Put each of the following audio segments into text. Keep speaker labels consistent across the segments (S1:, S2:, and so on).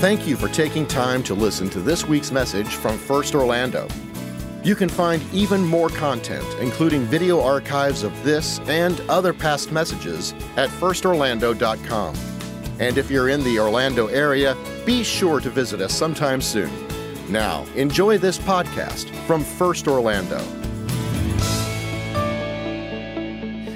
S1: Thank you for taking time to listen to this week's message from First Orlando. You can find even more content, including video archives of this and other past messages, at firstorlando.com. And if you're in the Orlando area, be sure to visit us sometime soon. Now, enjoy this podcast from First Orlando.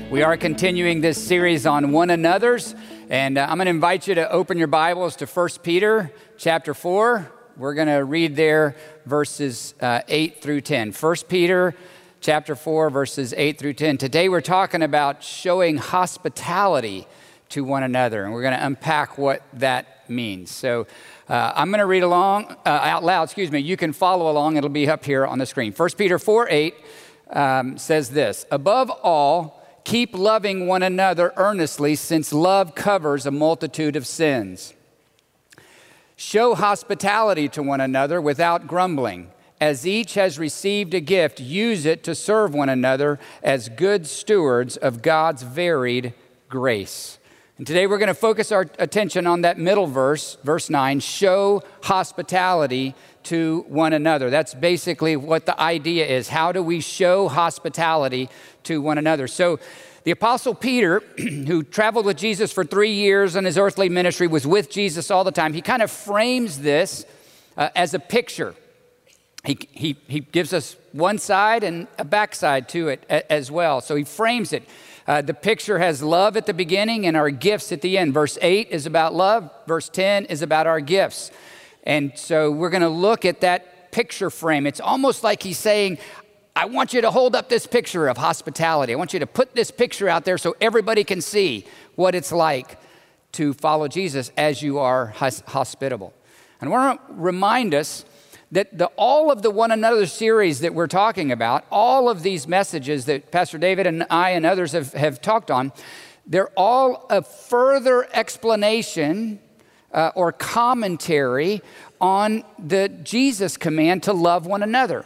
S2: We are continuing this series on one another's, and uh, I'm going to invite you to open your Bibles to 1 Peter chapter 4. We're going to read there verses uh, 8 through 10. 1 Peter chapter 4, verses 8 through 10. Today we're talking about showing hospitality to one another. And we're going to unpack what that means. So uh, I'm going to read along uh, out loud, excuse me. You can follow along, it'll be up here on the screen. 1 Peter 4 8 um, says this Above all, keep loving one another earnestly, since love covers a multitude of sins. Show hospitality to one another without grumbling. As each has received a gift, use it to serve one another as good stewards of God's varied grace. And today we're going to focus our attention on that middle verse, verse 9 show hospitality to one another. That's basically what the idea is. How do we show hospitality to one another? So, the Apostle Peter, who traveled with Jesus for three years in his earthly ministry, was with Jesus all the time. He kind of frames this uh, as a picture. He, he, he gives us one side and a backside to it as well. So he frames it. Uh, the picture has love at the beginning and our gifts at the end. Verse 8 is about love, verse 10 is about our gifts. And so we're going to look at that picture frame. It's almost like he's saying, I want you to hold up this picture of hospitality. I want you to put this picture out there so everybody can see what it's like to follow Jesus as you are hospitable. And I want to remind us that the, all of the one another series that we're talking about, all of these messages that Pastor David and I and others have, have talked on, they're all a further explanation uh, or commentary on the Jesus command to love one another.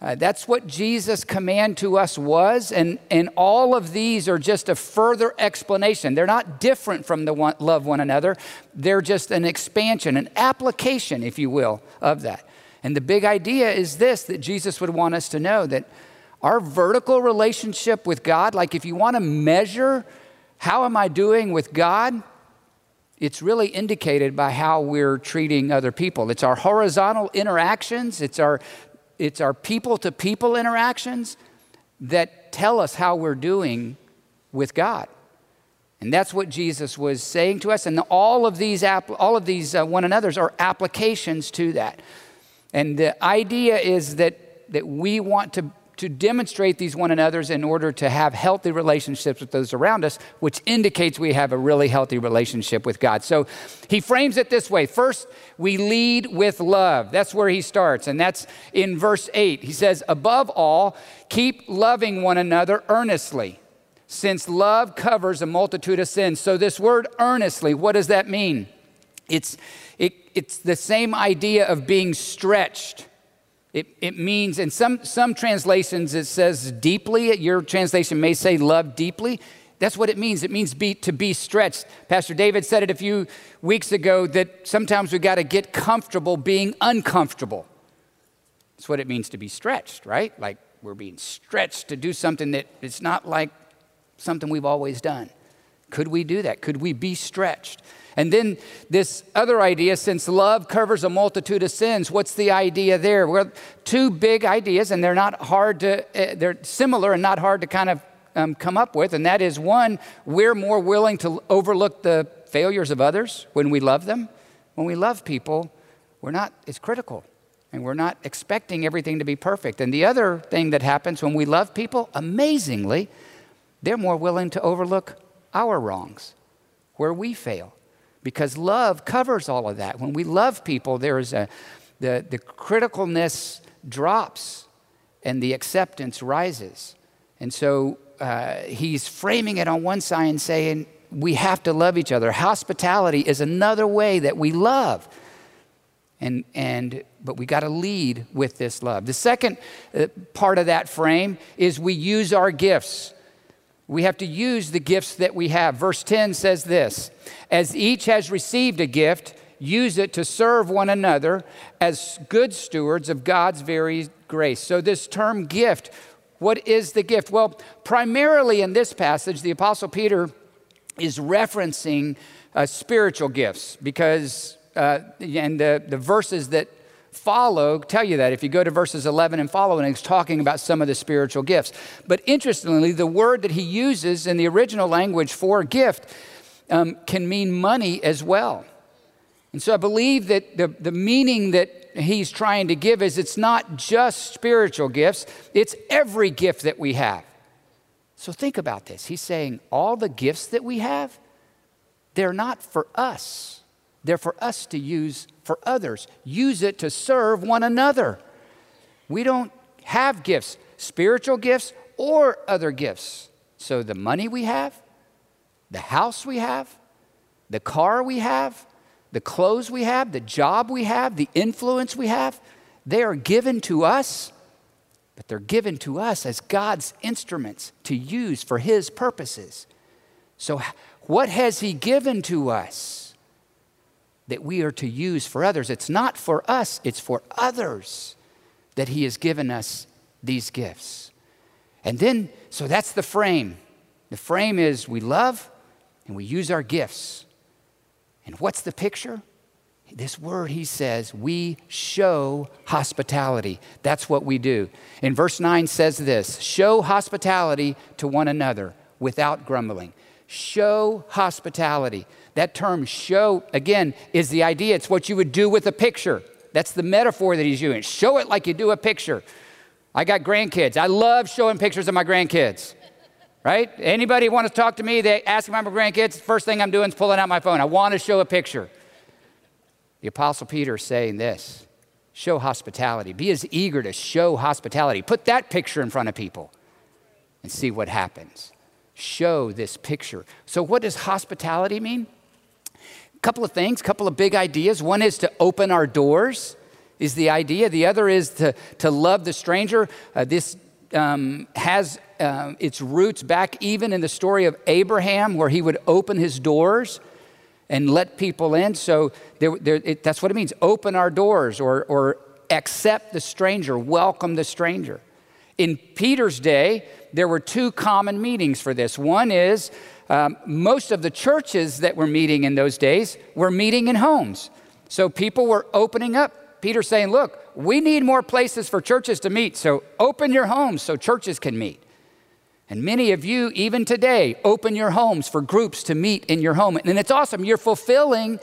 S2: Uh, that's what Jesus' command to us was, and, and all of these are just a further explanation. They're not different from the one, love one another, they're just an expansion, an application, if you will, of that. And the big idea is this that Jesus would want us to know that our vertical relationship with God, like if you want to measure how am I doing with God, it's really indicated by how we're treating other people. It's our horizontal interactions, it's our it's our people to people interactions that tell us how we're doing with God. And that's what Jesus was saying to us. And all of these, all of these uh, one another's are applications to that. And the idea is that, that we want to, to demonstrate these one another's in order to have healthy relationships with those around us, which indicates we have a really healthy relationship with God. So he frames it this way First, we lead with love. That's where he starts. And that's in verse 8. He says, Above all, keep loving one another earnestly since love covers a multitude of sins. So, this word earnestly, what does that mean? It's, it, it's the same idea of being stretched. It, it means, in some, some translations, it says deeply. Your translation may say love deeply. That's what it means. It means be, to be stretched. Pastor David said it a few weeks ago that sometimes we've got to get comfortable being uncomfortable. That's what it means to be stretched, right? Like we're being stretched to do something that it's not like something we've always done. Could we do that? Could we be stretched? And then this other idea since love covers a multitude of sins, what's the idea there? Well, two big ideas, and they're not hard to, uh, they're similar and not hard to kind of um, come up with. And that is one, we're more willing to overlook the failures of others when we love them. When we love people, we're not, it's critical. And we're not expecting everything to be perfect. And the other thing that happens when we love people, amazingly, they're more willing to overlook our wrongs, where we fail because love covers all of that. When we love people, there is a, the, the criticalness drops and the acceptance rises. And so uh, he's framing it on one side and saying, we have to love each other. Hospitality is another way that we love. And, and, but we got to lead with this love. The second uh, part of that frame is we use our gifts we have to use the gifts that we have. Verse 10 says this As each has received a gift, use it to serve one another as good stewards of God's very grace. So, this term gift, what is the gift? Well, primarily in this passage, the Apostle Peter is referencing uh, spiritual gifts because, uh, and the, the verses that follow tell you that if you go to verses 11 and following it's talking about some of the spiritual gifts. But interestingly the word that he uses in the original language for gift um, can mean money as well. And so i believe that the, the meaning that he's trying to give is it's not just spiritual gifts it's every gift that we have. So think about this. He's saying all the gifts that we have they're not for us. They're for us to use for others. Use it to serve one another. We don't have gifts, spiritual gifts or other gifts. So the money we have, the house we have, the car we have, the clothes we have, the job we have, the influence we have, they are given to us, but they're given to us as God's instruments to use for His purposes. So, what has He given to us? That we are to use for others. It's not for us, it's for others that He has given us these gifts. And then, so that's the frame. The frame is we love and we use our gifts. And what's the picture? This word, he says, we show hospitality. That's what we do. In verse 9 says this show hospitality to one another without grumbling. Show hospitality. That term show, again, is the idea. It's what you would do with a picture. That's the metaphor that he's using. Show it like you do a picture. I got grandkids. I love showing pictures of my grandkids. Right? Anybody want to talk to me? They ask about my grandkids. First thing I'm doing is pulling out my phone. I want to show a picture. The Apostle Peter is saying this show hospitality. Be as eager to show hospitality. Put that picture in front of people and see what happens. Show this picture. So, what does hospitality mean? A couple of things, a couple of big ideas. One is to open our doors, is the idea. The other is to, to love the stranger. Uh, this um, has uh, its roots back even in the story of Abraham, where he would open his doors and let people in. So there, there, it, that's what it means open our doors or, or accept the stranger, welcome the stranger. In Peter's day, there were two common meetings for this. One is um, most of the churches that were meeting in those days were meeting in homes. So people were opening up. Peter saying, Look, we need more places for churches to meet. So open your homes so churches can meet. And many of you, even today, open your homes for groups to meet in your home. And it's awesome. You're fulfilling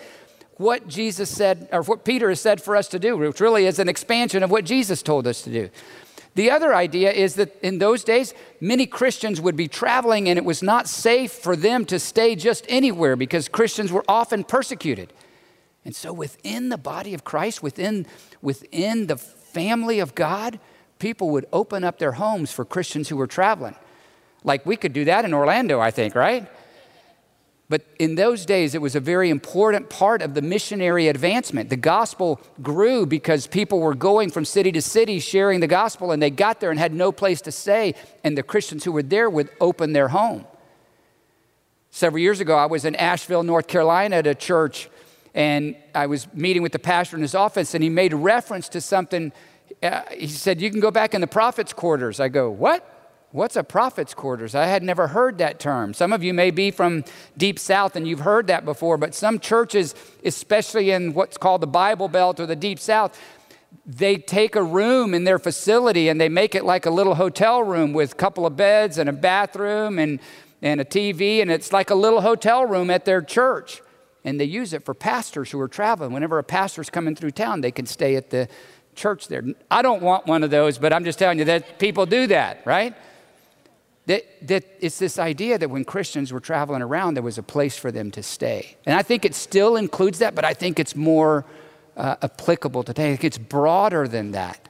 S2: what Jesus said, or what Peter has said for us to do, which really is an expansion of what Jesus told us to do. The other idea is that in those days, many Christians would be traveling and it was not safe for them to stay just anywhere because Christians were often persecuted. And so within the body of Christ, within, within the family of God, people would open up their homes for Christians who were traveling. Like we could do that in Orlando, I think, right? But in those days, it was a very important part of the missionary advancement. The gospel grew because people were going from city to city sharing the gospel, and they got there and had no place to stay, and the Christians who were there would open their home. Several years ago, I was in Asheville, North Carolina at a church, and I was meeting with the pastor in his office, and he made reference to something. Uh, he said, You can go back in the prophet's quarters. I go, What? What's a prophet's quarters? I had never heard that term. Some of you may be from deep south and you've heard that before, but some churches, especially in what's called the Bible Belt or the deep south, they take a room in their facility and they make it like a little hotel room with a couple of beds and a bathroom and, and a TV, and it's like a little hotel room at their church. And they use it for pastors who are traveling. Whenever a pastor's coming through town, they can stay at the church there. I don't want one of those, but I'm just telling you that people do that, right? That, that it's this idea that when Christians were traveling around, there was a place for them to stay. And I think it still includes that, but I think it's more uh, applicable today. I think it's broader than that,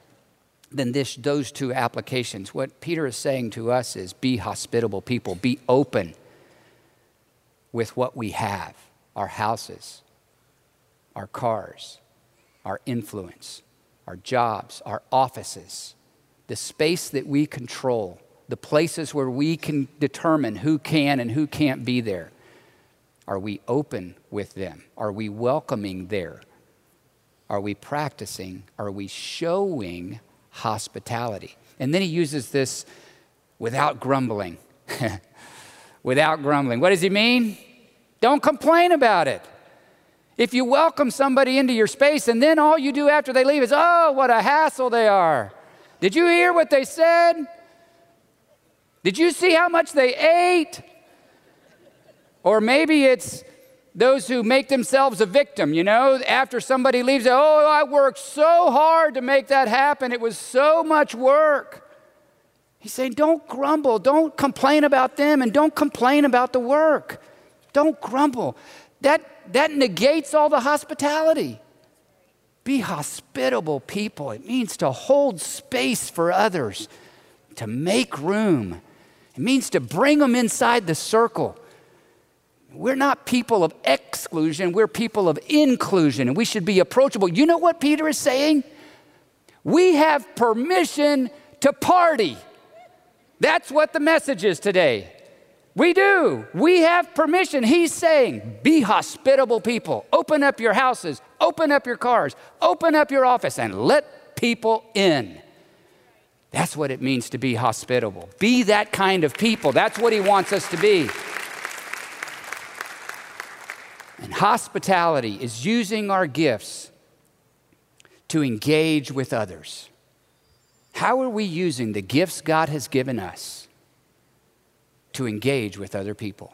S2: than this, those two applications. What Peter is saying to us is be hospitable people, be open with what we have our houses, our cars, our influence, our jobs, our offices, the space that we control the places where we can determine who can and who can't be there. Are we open with them? Are we welcoming there? Are we practicing? Are we showing hospitality? And then he uses this without grumbling. without grumbling. What does he mean? Don't complain about it. If you welcome somebody into your space and then all you do after they leave is, oh, what a hassle they are. Did you hear what they said? Did you see how much they ate? Or maybe it's those who make themselves a victim, you know, after somebody leaves, oh, I worked so hard to make that happen. It was so much work. He's saying, don't grumble. Don't complain about them and don't complain about the work. Don't grumble. That, that negates all the hospitality. Be hospitable people. It means to hold space for others, to make room. It means to bring them inside the circle. We're not people of exclusion, we're people of inclusion, and we should be approachable. You know what Peter is saying? We have permission to party. That's what the message is today. We do. We have permission. He's saying, be hospitable people. Open up your houses, open up your cars, open up your office, and let people in. That's what it means to be hospitable. Be that kind of people. That's what he wants us to be. And hospitality is using our gifts to engage with others. How are we using the gifts God has given us to engage with other people?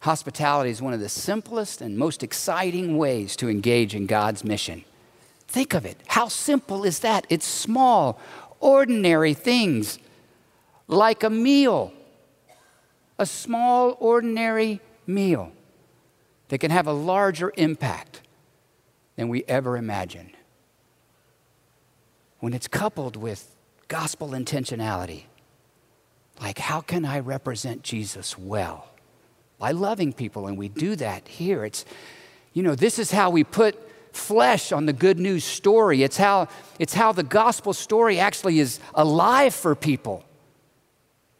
S2: Hospitality is one of the simplest and most exciting ways to engage in God's mission. Think of it. How simple is that? It's small, ordinary things like a meal, a small, ordinary meal that can have a larger impact than we ever imagined. When it's coupled with gospel intentionality, like how can I represent Jesus well? By loving people, and we do that here. It's, you know, this is how we put flesh on the good news story. It's how, it's how the gospel story actually is alive for people.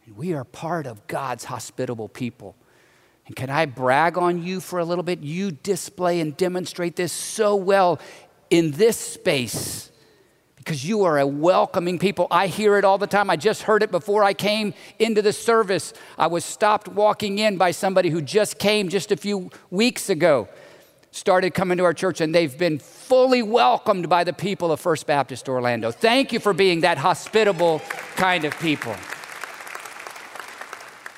S2: And we are part of God's hospitable people. And can I brag on you for a little bit? You display and demonstrate this so well in this space because you are a welcoming people. I hear it all the time. I just heard it before I came into the service. I was stopped walking in by somebody who just came just a few weeks ago, started coming to our church, and they've been fully welcomed by the people of First Baptist Orlando. Thank you for being that hospitable kind of people.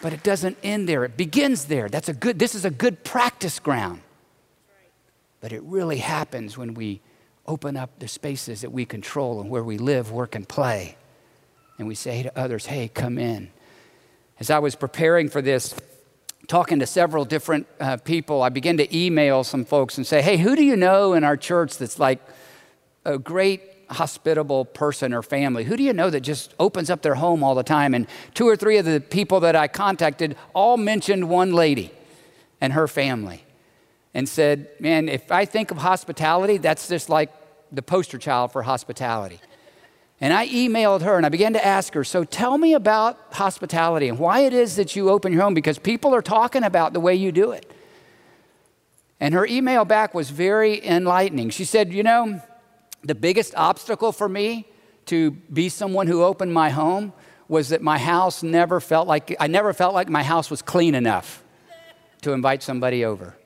S2: But it doesn't end there. It begins there. That's a good this is a good practice ground. But it really happens when we open up the spaces that we control and where we live, work and play. And we say to others, "Hey, come in." As I was preparing for this, talking to several different uh, people, I began to email some folks and say, "Hey, who do you know in our church that's like a great hospitable person or family? Who do you know that just opens up their home all the time? And two or three of the people that I contacted all mentioned one lady and her family and said, Man, if I think of hospitality, that's just like the poster child for hospitality. And I emailed her and I began to ask her, So tell me about hospitality and why it is that you open your home because people are talking about the way you do it. And her email back was very enlightening. She said, You know, the biggest obstacle for me to be someone who opened my home was that my house never felt like, I never felt like my house was clean enough to invite somebody over.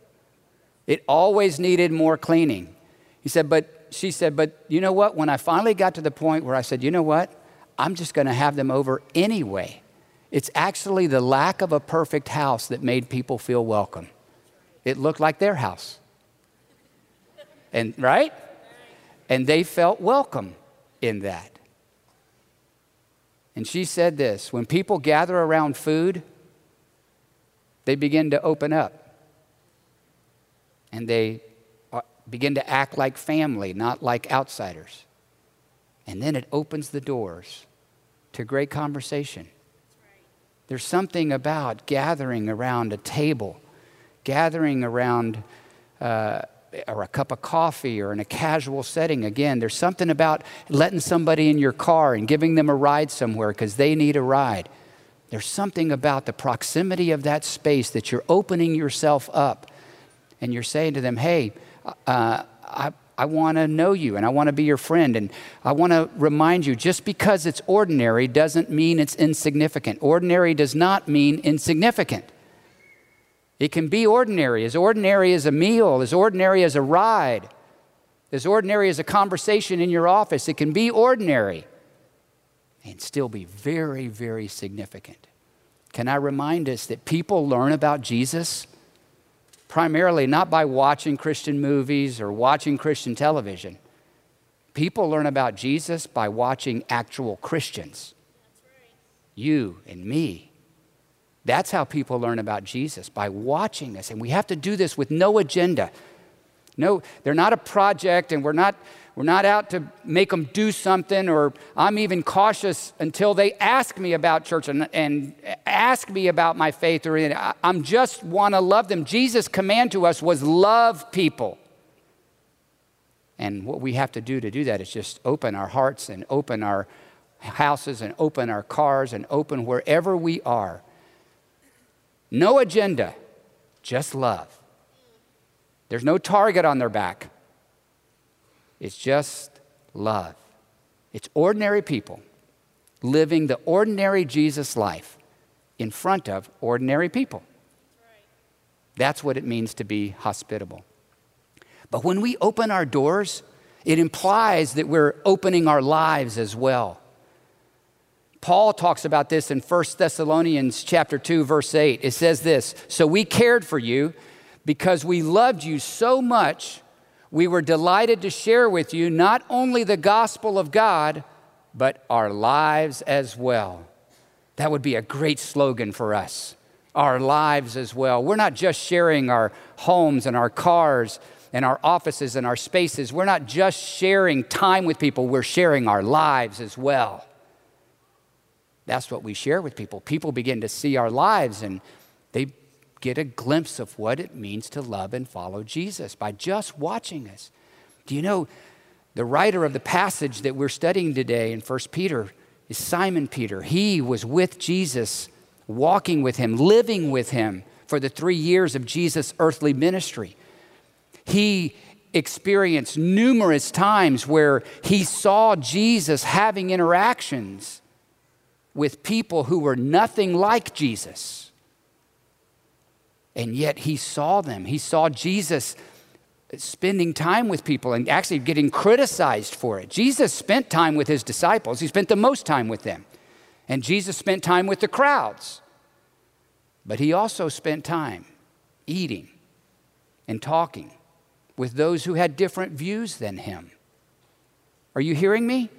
S2: It always needed more cleaning. He said, but she said, but you know what? When I finally got to the point where I said, you know what? I'm just going to have them over anyway. It's actually the lack of a perfect house that made people feel welcome. It looked like their house. And right? And they felt welcome in that. And she said this when people gather around food, they begin to open up. And they begin to act like family, not like outsiders. And then it opens the doors to great conversation. There's something about gathering around a table, gathering around uh, or a cup of coffee or in a casual setting. Again, there's something about letting somebody in your car and giving them a ride somewhere because they need a ride. There's something about the proximity of that space that you're opening yourself up and you're saying to them, hey, uh, I, I want to know you and I want to be your friend. And I want to remind you just because it's ordinary doesn't mean it's insignificant. Ordinary does not mean insignificant. It can be ordinary, as ordinary as a meal, as ordinary as a ride, as ordinary as a conversation in your office. It can be ordinary and still be very, very significant. Can I remind us that people learn about Jesus primarily not by watching Christian movies or watching Christian television? People learn about Jesus by watching actual Christians. You and me. That's how people learn about Jesus, by watching us. And we have to do this with no agenda. No, they're not a project, and we're not, we're not out to make them do something, or I'm even cautious until they ask me about church and, and ask me about my faith, or anything. I'm just want to love them. Jesus' command to us was love people. And what we have to do to do that is just open our hearts and open our houses and open our cars and open wherever we are no agenda, just love. There's no target on their back. It's just love. It's ordinary people living the ordinary Jesus life in front of ordinary people. That's what it means to be hospitable. But when we open our doors, it implies that we're opening our lives as well. Paul talks about this in 1 Thessalonians chapter 2 verse 8. It says this, "So we cared for you because we loved you so much, we were delighted to share with you not only the gospel of God, but our lives as well." That would be a great slogan for us. Our lives as well. We're not just sharing our homes and our cars and our offices and our spaces. We're not just sharing time with people, we're sharing our lives as well. That's what we share with people. People begin to see our lives and they get a glimpse of what it means to love and follow Jesus by just watching us. Do you know the writer of the passage that we're studying today in 1 Peter is Simon Peter. He was with Jesus, walking with him, living with him for the three years of Jesus' earthly ministry. He experienced numerous times where he saw Jesus having interactions with people who were nothing like Jesus. And yet he saw them. He saw Jesus spending time with people and actually getting criticized for it. Jesus spent time with his disciples, he spent the most time with them. And Jesus spent time with the crowds. But he also spent time eating and talking with those who had different views than him. Are you hearing me?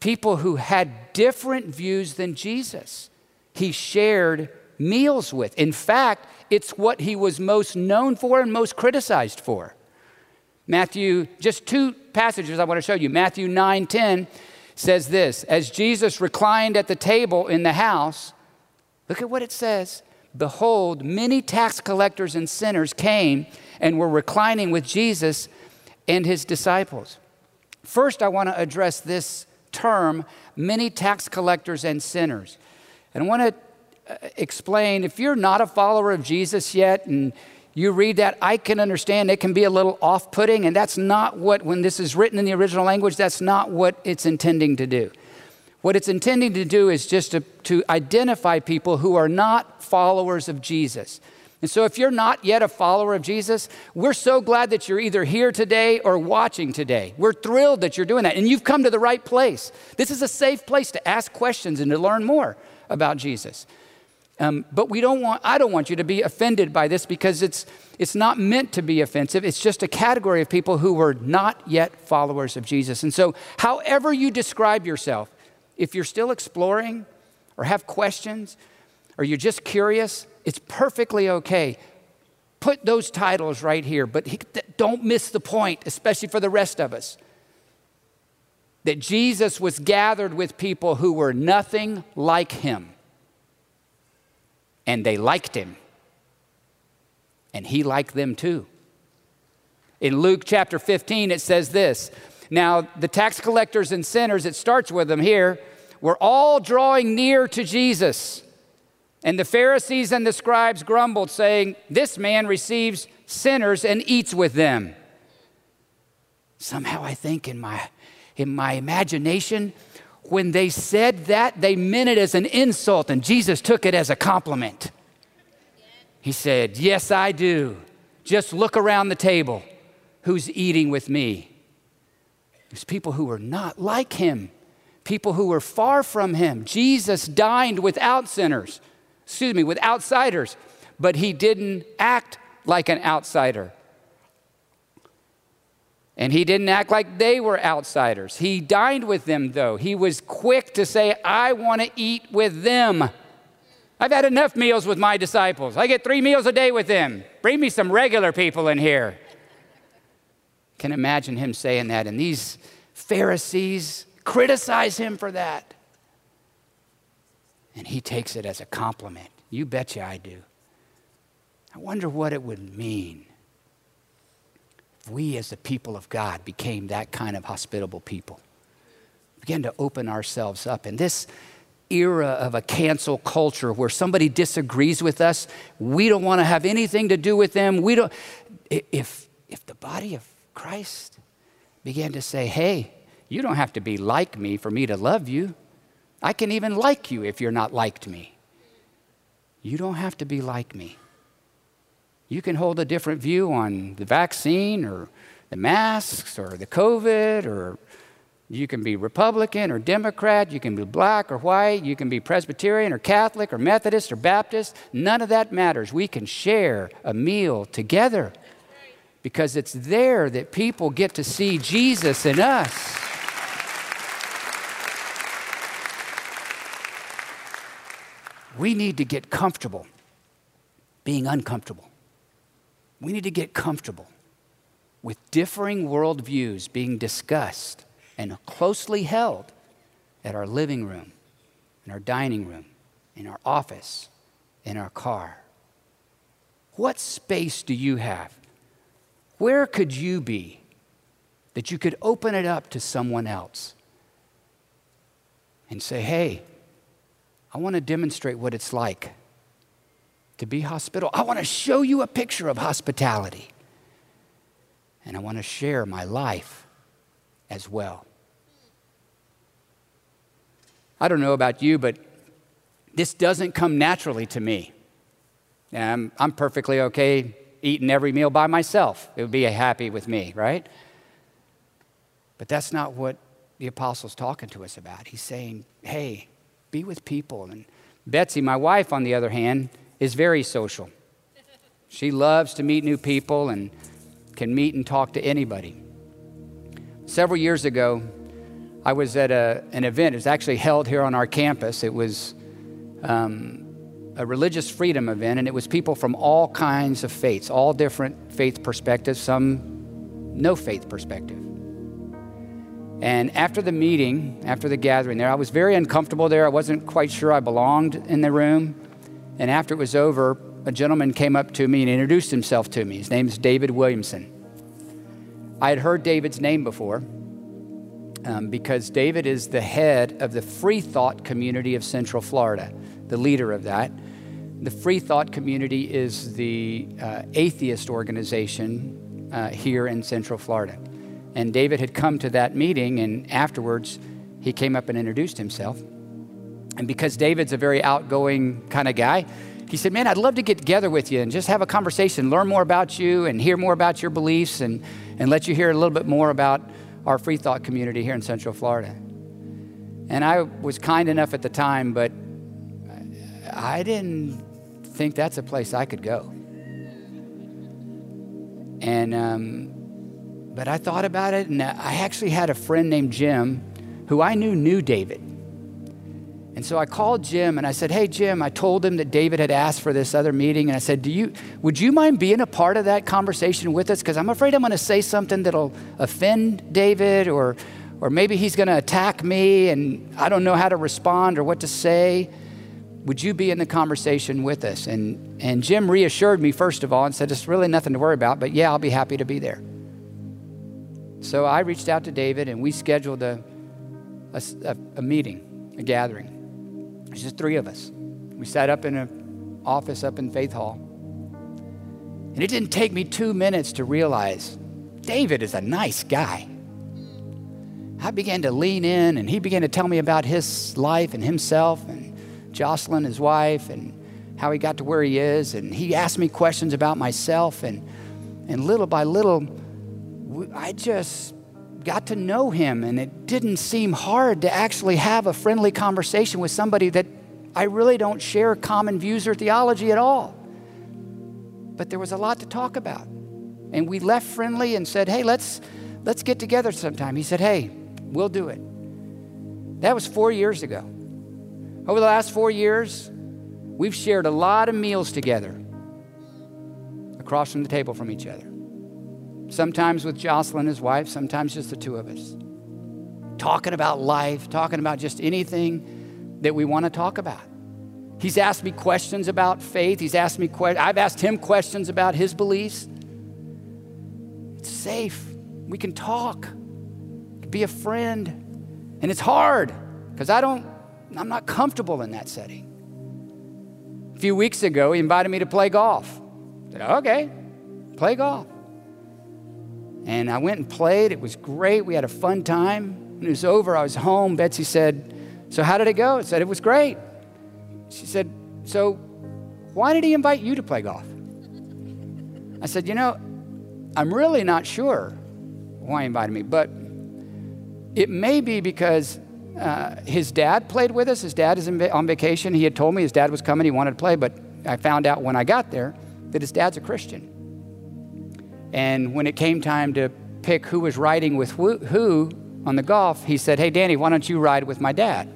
S2: people who had different views than Jesus. He shared meals with. In fact, it's what he was most known for and most criticized for. Matthew, just two passages I want to show you. Matthew 9 10 says this As Jesus reclined at the table in the house, look at what it says. Behold, many tax collectors and sinners came and were reclining with Jesus and his disciples. First, I want to address this term many tax collectors and sinners. And I want to Uh, explain if you're not a follower of Jesus yet and you read that, I can understand it can be a little off putting, and that's not what, when this is written in the original language, that's not what it's intending to do. What it's intending to do is just to, to identify people who are not followers of Jesus. And so, if you're not yet a follower of Jesus, we're so glad that you're either here today or watching today. We're thrilled that you're doing that, and you've come to the right place. This is a safe place to ask questions and to learn more about Jesus. Um, but we don't want, I don't want you to be offended by this because it's, it's not meant to be offensive. It's just a category of people who were not yet followers of Jesus. And so, however you describe yourself, if you're still exploring or have questions or you're just curious, it's perfectly okay. Put those titles right here, but don't miss the point, especially for the rest of us. That Jesus was gathered with people who were nothing like him, and they liked him, and he liked them too. In Luke chapter 15, it says this Now, the tax collectors and sinners, it starts with them here, were all drawing near to Jesus And the Pharisees and the scribes grumbled, saying, This man receives sinners and eats with them. Somehow I think in my, in my imagination, when they said that, they meant it as an insult, and Jesus took it as a compliment. He said, Yes, I do. Just look around the table. Who's eating with me? There's people who are not like him, people who are far from him. Jesus dined without sinners excuse me, with outsiders, but he didn't act like an outsider. And he didn't act like they were outsiders. He dined with them, though. He was quick to say, I want to eat with them. I've had enough meals with my disciples. I get three meals a day with them. Bring me some regular people in here. Can imagine him saying that. And these Pharisees criticize him for that. And he takes it as a compliment. You betcha I do. I wonder what it would mean we, as the people of God, became that kind of hospitable people. Began to open ourselves up. In this era of a cancel culture where somebody disagrees with us, we don't want to have anything to do with them. We don't. If, if the body of Christ began to say, hey, you don't have to be like me for me to love you. I can even like you if you're not liked me. You don't have to be like me. You can hold a different view on the vaccine or the masks or the COVID, or you can be Republican or Democrat, you can be black or white, you can be Presbyterian or Catholic or Methodist or Baptist. None of that matters. We can share a meal together because it's there that people get to see Jesus in us. We need to get comfortable being uncomfortable. We need to get comfortable with differing worldviews being discussed and closely held at our living room, in our dining room, in our office, in our car. What space do you have? Where could you be that you could open it up to someone else and say, hey, I want to demonstrate what it's like to be hospitable. I want to show you a picture of hospitality. And I want to share my life as well. I don't know about you, but this doesn't come naturally to me. I'm, I'm perfectly okay eating every meal by myself. It would be happy with me, right? But that's not what the apostle's talking to us about. He's saying, hey, be with people. And Betsy, my wife, on the other hand, is very social. She loves to meet new people and can meet and talk to anybody. Several years ago, I was at a, an event. It was actually held here on our campus. It was um, a religious freedom event, and it was people from all kinds of faiths, all different faith perspectives, some no faith perspective. And after the meeting, after the gathering there, I was very uncomfortable there. I wasn't quite sure I belonged in the room. And after it was over, a gentleman came up to me and introduced himself to me. His name is David Williamson. I had heard David's name before um, because David is the head of the Free Thought community of Central Florida, the leader of that. The Free Thought community is the uh, atheist organization uh, here in Central Florida. And David had come to that meeting, and afterwards, he came up and introduced himself. And because David's a very outgoing kind of guy, he said, Man, I'd love to get together with you and just have a conversation, learn more about you, and hear more about your beliefs, and, and let you hear a little bit more about our free thought community here in Central Florida. And I was kind enough at the time, but I didn't think that's a place I could go. And um, but I thought about it, and I actually had a friend named Jim who I knew knew David. And so I called Jim and I said, Hey, Jim, I told him that David had asked for this other meeting. And I said, Do you, Would you mind being a part of that conversation with us? Because I'm afraid I'm going to say something that'll offend David or, or maybe he's going to attack me and I don't know how to respond or what to say. Would you be in the conversation with us? And, and Jim reassured me, first of all, and said, It's really nothing to worry about, but yeah, I'll be happy to be there. So I reached out to David and we scheduled a, a, a meeting, a gathering. Just three of us. We sat up in an office up in Faith Hall. And it didn't take me two minutes to realize David is a nice guy. I began to lean in, and he began to tell me about his life and himself and Jocelyn, his wife, and how he got to where he is. And he asked me questions about myself. And, and little by little, I just got to know him. And it didn't seem hard to actually have a friendly conversation with somebody that I really don't share common views or theology at all. But there was a lot to talk about. And we left friendly and said, hey, let's, let's get together sometime. He said, hey, we'll do it. That was four years ago. Over the last four years, we've shared a lot of meals together across from the table from each other. Sometimes with Jocelyn, his wife, sometimes just the two of us. Talking about life, talking about just anything that we want to talk about. He's asked me questions about faith. He's asked me que- I've asked him questions about his beliefs. It's safe. We can talk. Be a friend. And it's hard because I don't I'm not comfortable in that setting. A few weeks ago, he invited me to play golf. I said, okay, play golf. And I went and played. It was great. We had a fun time. When it was over, I was home. Betsy said, So, how did it go? I said, It was great. She said, So, why did he invite you to play golf? I said, You know, I'm really not sure why he invited me, but it may be because uh, his dad played with us. His dad is on vacation. He had told me his dad was coming. He wanted to play, but I found out when I got there that his dad's a Christian. And when it came time to pick who was riding with who on the golf, he said, Hey, Danny, why don't you ride with my dad?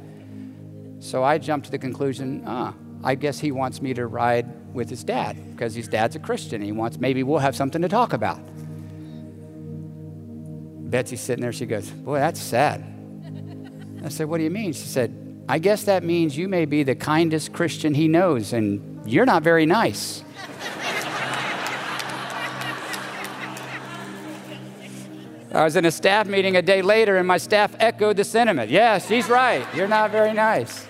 S2: So I jumped to the conclusion, ah, I guess he wants me to ride with his dad because his dad's a Christian. He wants, maybe we'll have something to talk about. Betsy's sitting there. She goes, Boy, that's sad. I said, What do you mean? She said, I guess that means you may be the kindest Christian he knows, and you're not very nice. I was in a staff meeting a day later, and my staff echoed the sentiment. Yeah, she's right. You're not very nice.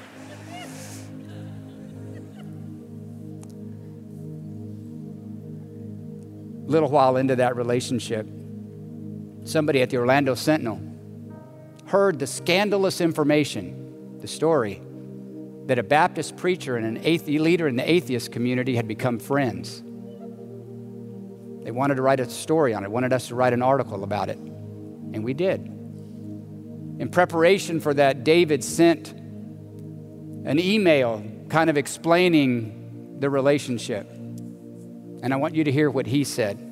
S2: A little while into that relationship, somebody at the Orlando Sentinel heard the scandalous information, the story, that a Baptist preacher and an athe- leader in the atheist community had become friends. They wanted to write a story on it, wanted us to write an article about it, and we did. In preparation for that, David sent an email kind of explaining the relationship. And I want you to hear what he said.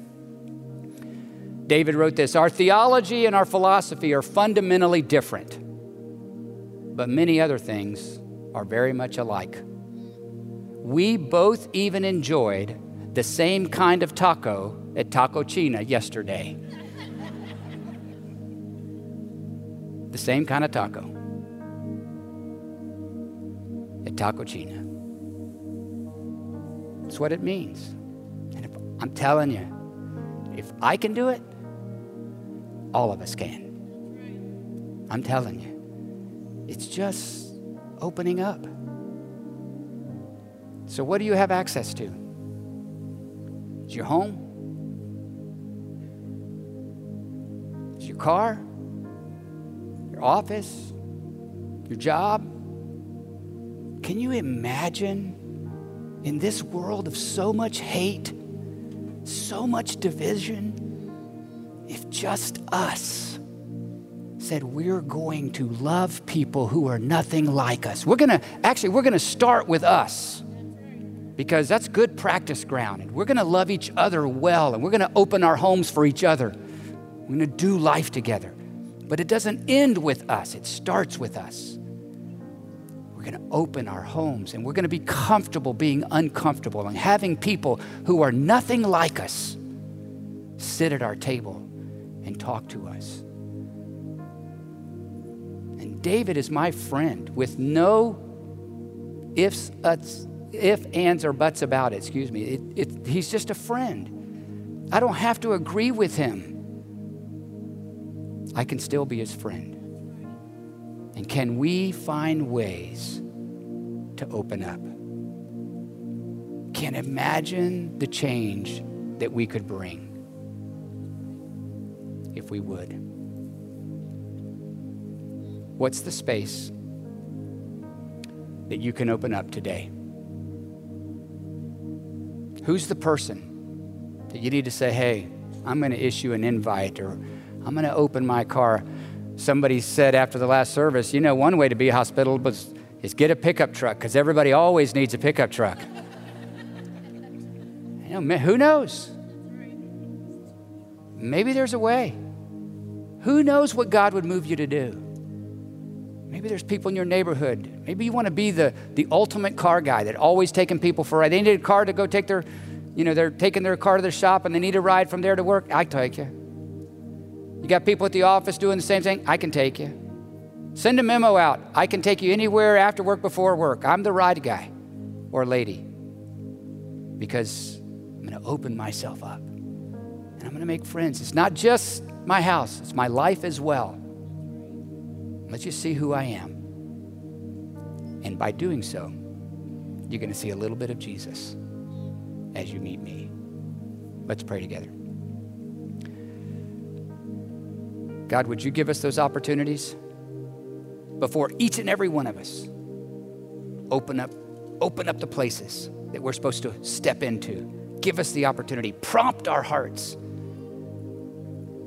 S2: David wrote this Our theology and our philosophy are fundamentally different, but many other things are very much alike. We both even enjoyed the same kind of taco at Tako Cheena yesterday. The same kind of taco at Tako Cheena. That's what it means. And if, I'm telling you, if I can do it, all of us can. I'm telling you. It's just opening up. So, what do you have access to? Is your home? Is your car? Your office? Your job? Can you imagine in this world of so much hate, so much division? if just us said we're going to love people who are nothing like us. We're going to actually we're going to start with us. Because that's good practice ground and we're going to love each other well and we're going to open our homes for each other. We're going to do life together. But it doesn't end with us. It starts with us. We're going to open our homes and we're going to be comfortable being uncomfortable and having people who are nothing like us sit at our table and talk to us. And David is my friend with no ifs, uts, if, ands, or buts about it. Excuse me. It, it, he's just a friend. I don't have to agree with him. I can still be his friend. And can we find ways to open up? can't imagine the change that we could bring if we would. What's the space that you can open up today? Who's the person that you need to say, hey, I'm going to issue an invite or I'm going to open my car? Somebody said after the last service, you know, one way to be hospitable is, is get a pickup truck because everybody always needs a pickup truck. you know, who knows? Maybe there's a way. Who knows what God would move you to do? Maybe there's people in your neighborhood. Maybe you want to be the, the ultimate car guy that always taking people for a ride. They need a car to go take their, you know, they're taking their car to their shop and they need a ride from there to work. I take you. You got people at the office doing the same thing. I can take you. Send a memo out. I can take you anywhere after work, before work. I'm the ride guy or lady because I'm going to open myself up and I'm going to make friends. It's not just my house, it's my life as well. Let you see who I am. And by doing so, you're going to see a little bit of Jesus as you meet me. Let's pray together. God, would you give us those opportunities before each and every one of us open up open up the places that we're supposed to step into. Give us the opportunity, prompt our hearts.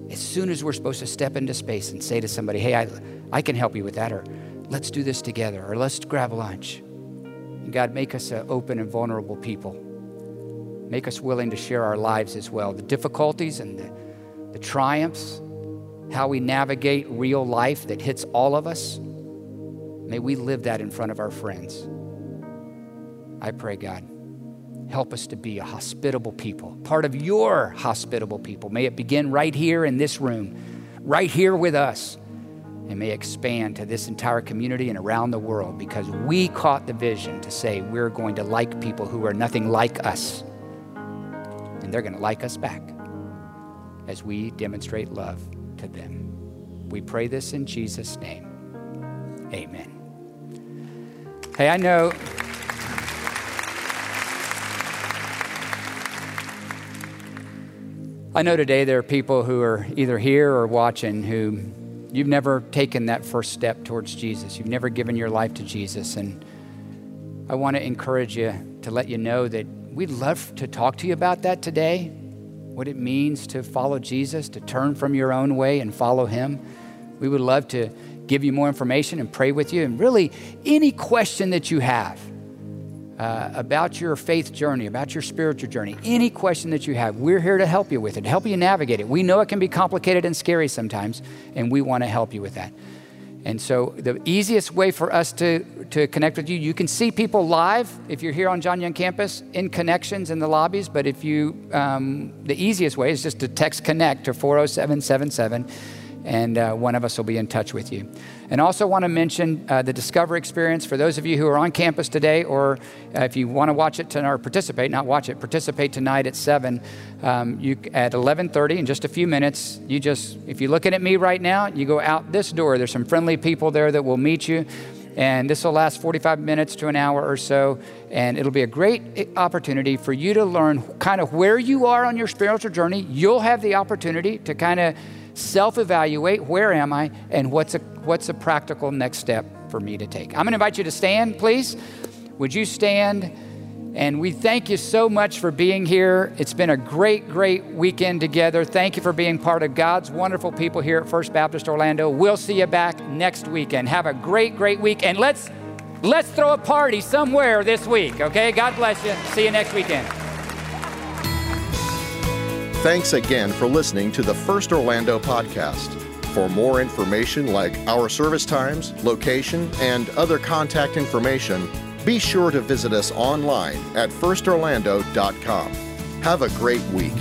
S2: As soon as we're supposed to step into space and say to somebody, "Hey, I I can help you with that," or "Let's do this together," or "Let's grab lunch." And God, make us an open and vulnerable people. Make us willing to share our lives as well, the difficulties and the, the triumphs, how we navigate real life that hits all of us. May we live that in front of our friends. I pray, God, help us to be a hospitable people, part of your hospitable people. May it begin right here in this room, right here with us, and may expand to this entire community and around the world because we caught the vision to say we're going to like people who are nothing like us and they're going to like us back as we demonstrate love to them. We pray this in Jesus' name. Amen. Hey, I know. I know today there are people who are either here or watching who you've never taken that first step towards Jesus. You've never given your life to Jesus. And I want to encourage you to let you know that we'd love to talk to you about that today, what it means to follow Jesus, to turn from your own way and follow Him. We would love to give you more information and pray with you. And really, any question that you have uh, about your faith journey, about your spiritual journey, any question that you have, we're here to help you with it, help you navigate it. We know it can be complicated and scary sometimes, and we want to help you with that. And so, the easiest way for us to, to connect with you, you can see people live if you're here on John Young campus in connections in the lobbies. But if you, um, the easiest way is just to text connect to 40777 and uh, one of us will be in touch with you. And also want to mention uh, the Discover experience for those of you who are on campus today, or uh, if you want to watch it tonight or participate, not watch it, participate tonight at seven. Um, you at 11:30 in just a few minutes. You just, if you're looking at me right now, you go out this door. There's some friendly people there that will meet you. And this will last 45 minutes to an hour or so. And it'll be a great eh, opportunity for you to learn kind of where you are on your spiritual journey. You'll have the opportunity to kind of self evaluate where am I and what's a, what's a practical next step for me to take. I'm going to invite you to stand, please. Would you stand? And we thank you so much for being here. It's been a great, great weekend together. Thank you for being part of God's wonderful people here at First Baptist Orlando. We'll see you back next weekend. Have a great, great week. And let's let's throw a party somewhere this week, okay? God bless you. See you next weekend.
S1: Thanks again for listening to the First Orlando podcast. For more information like our service times, location, and other contact information, be sure to visit us online at firstorlando.com. Have a great week.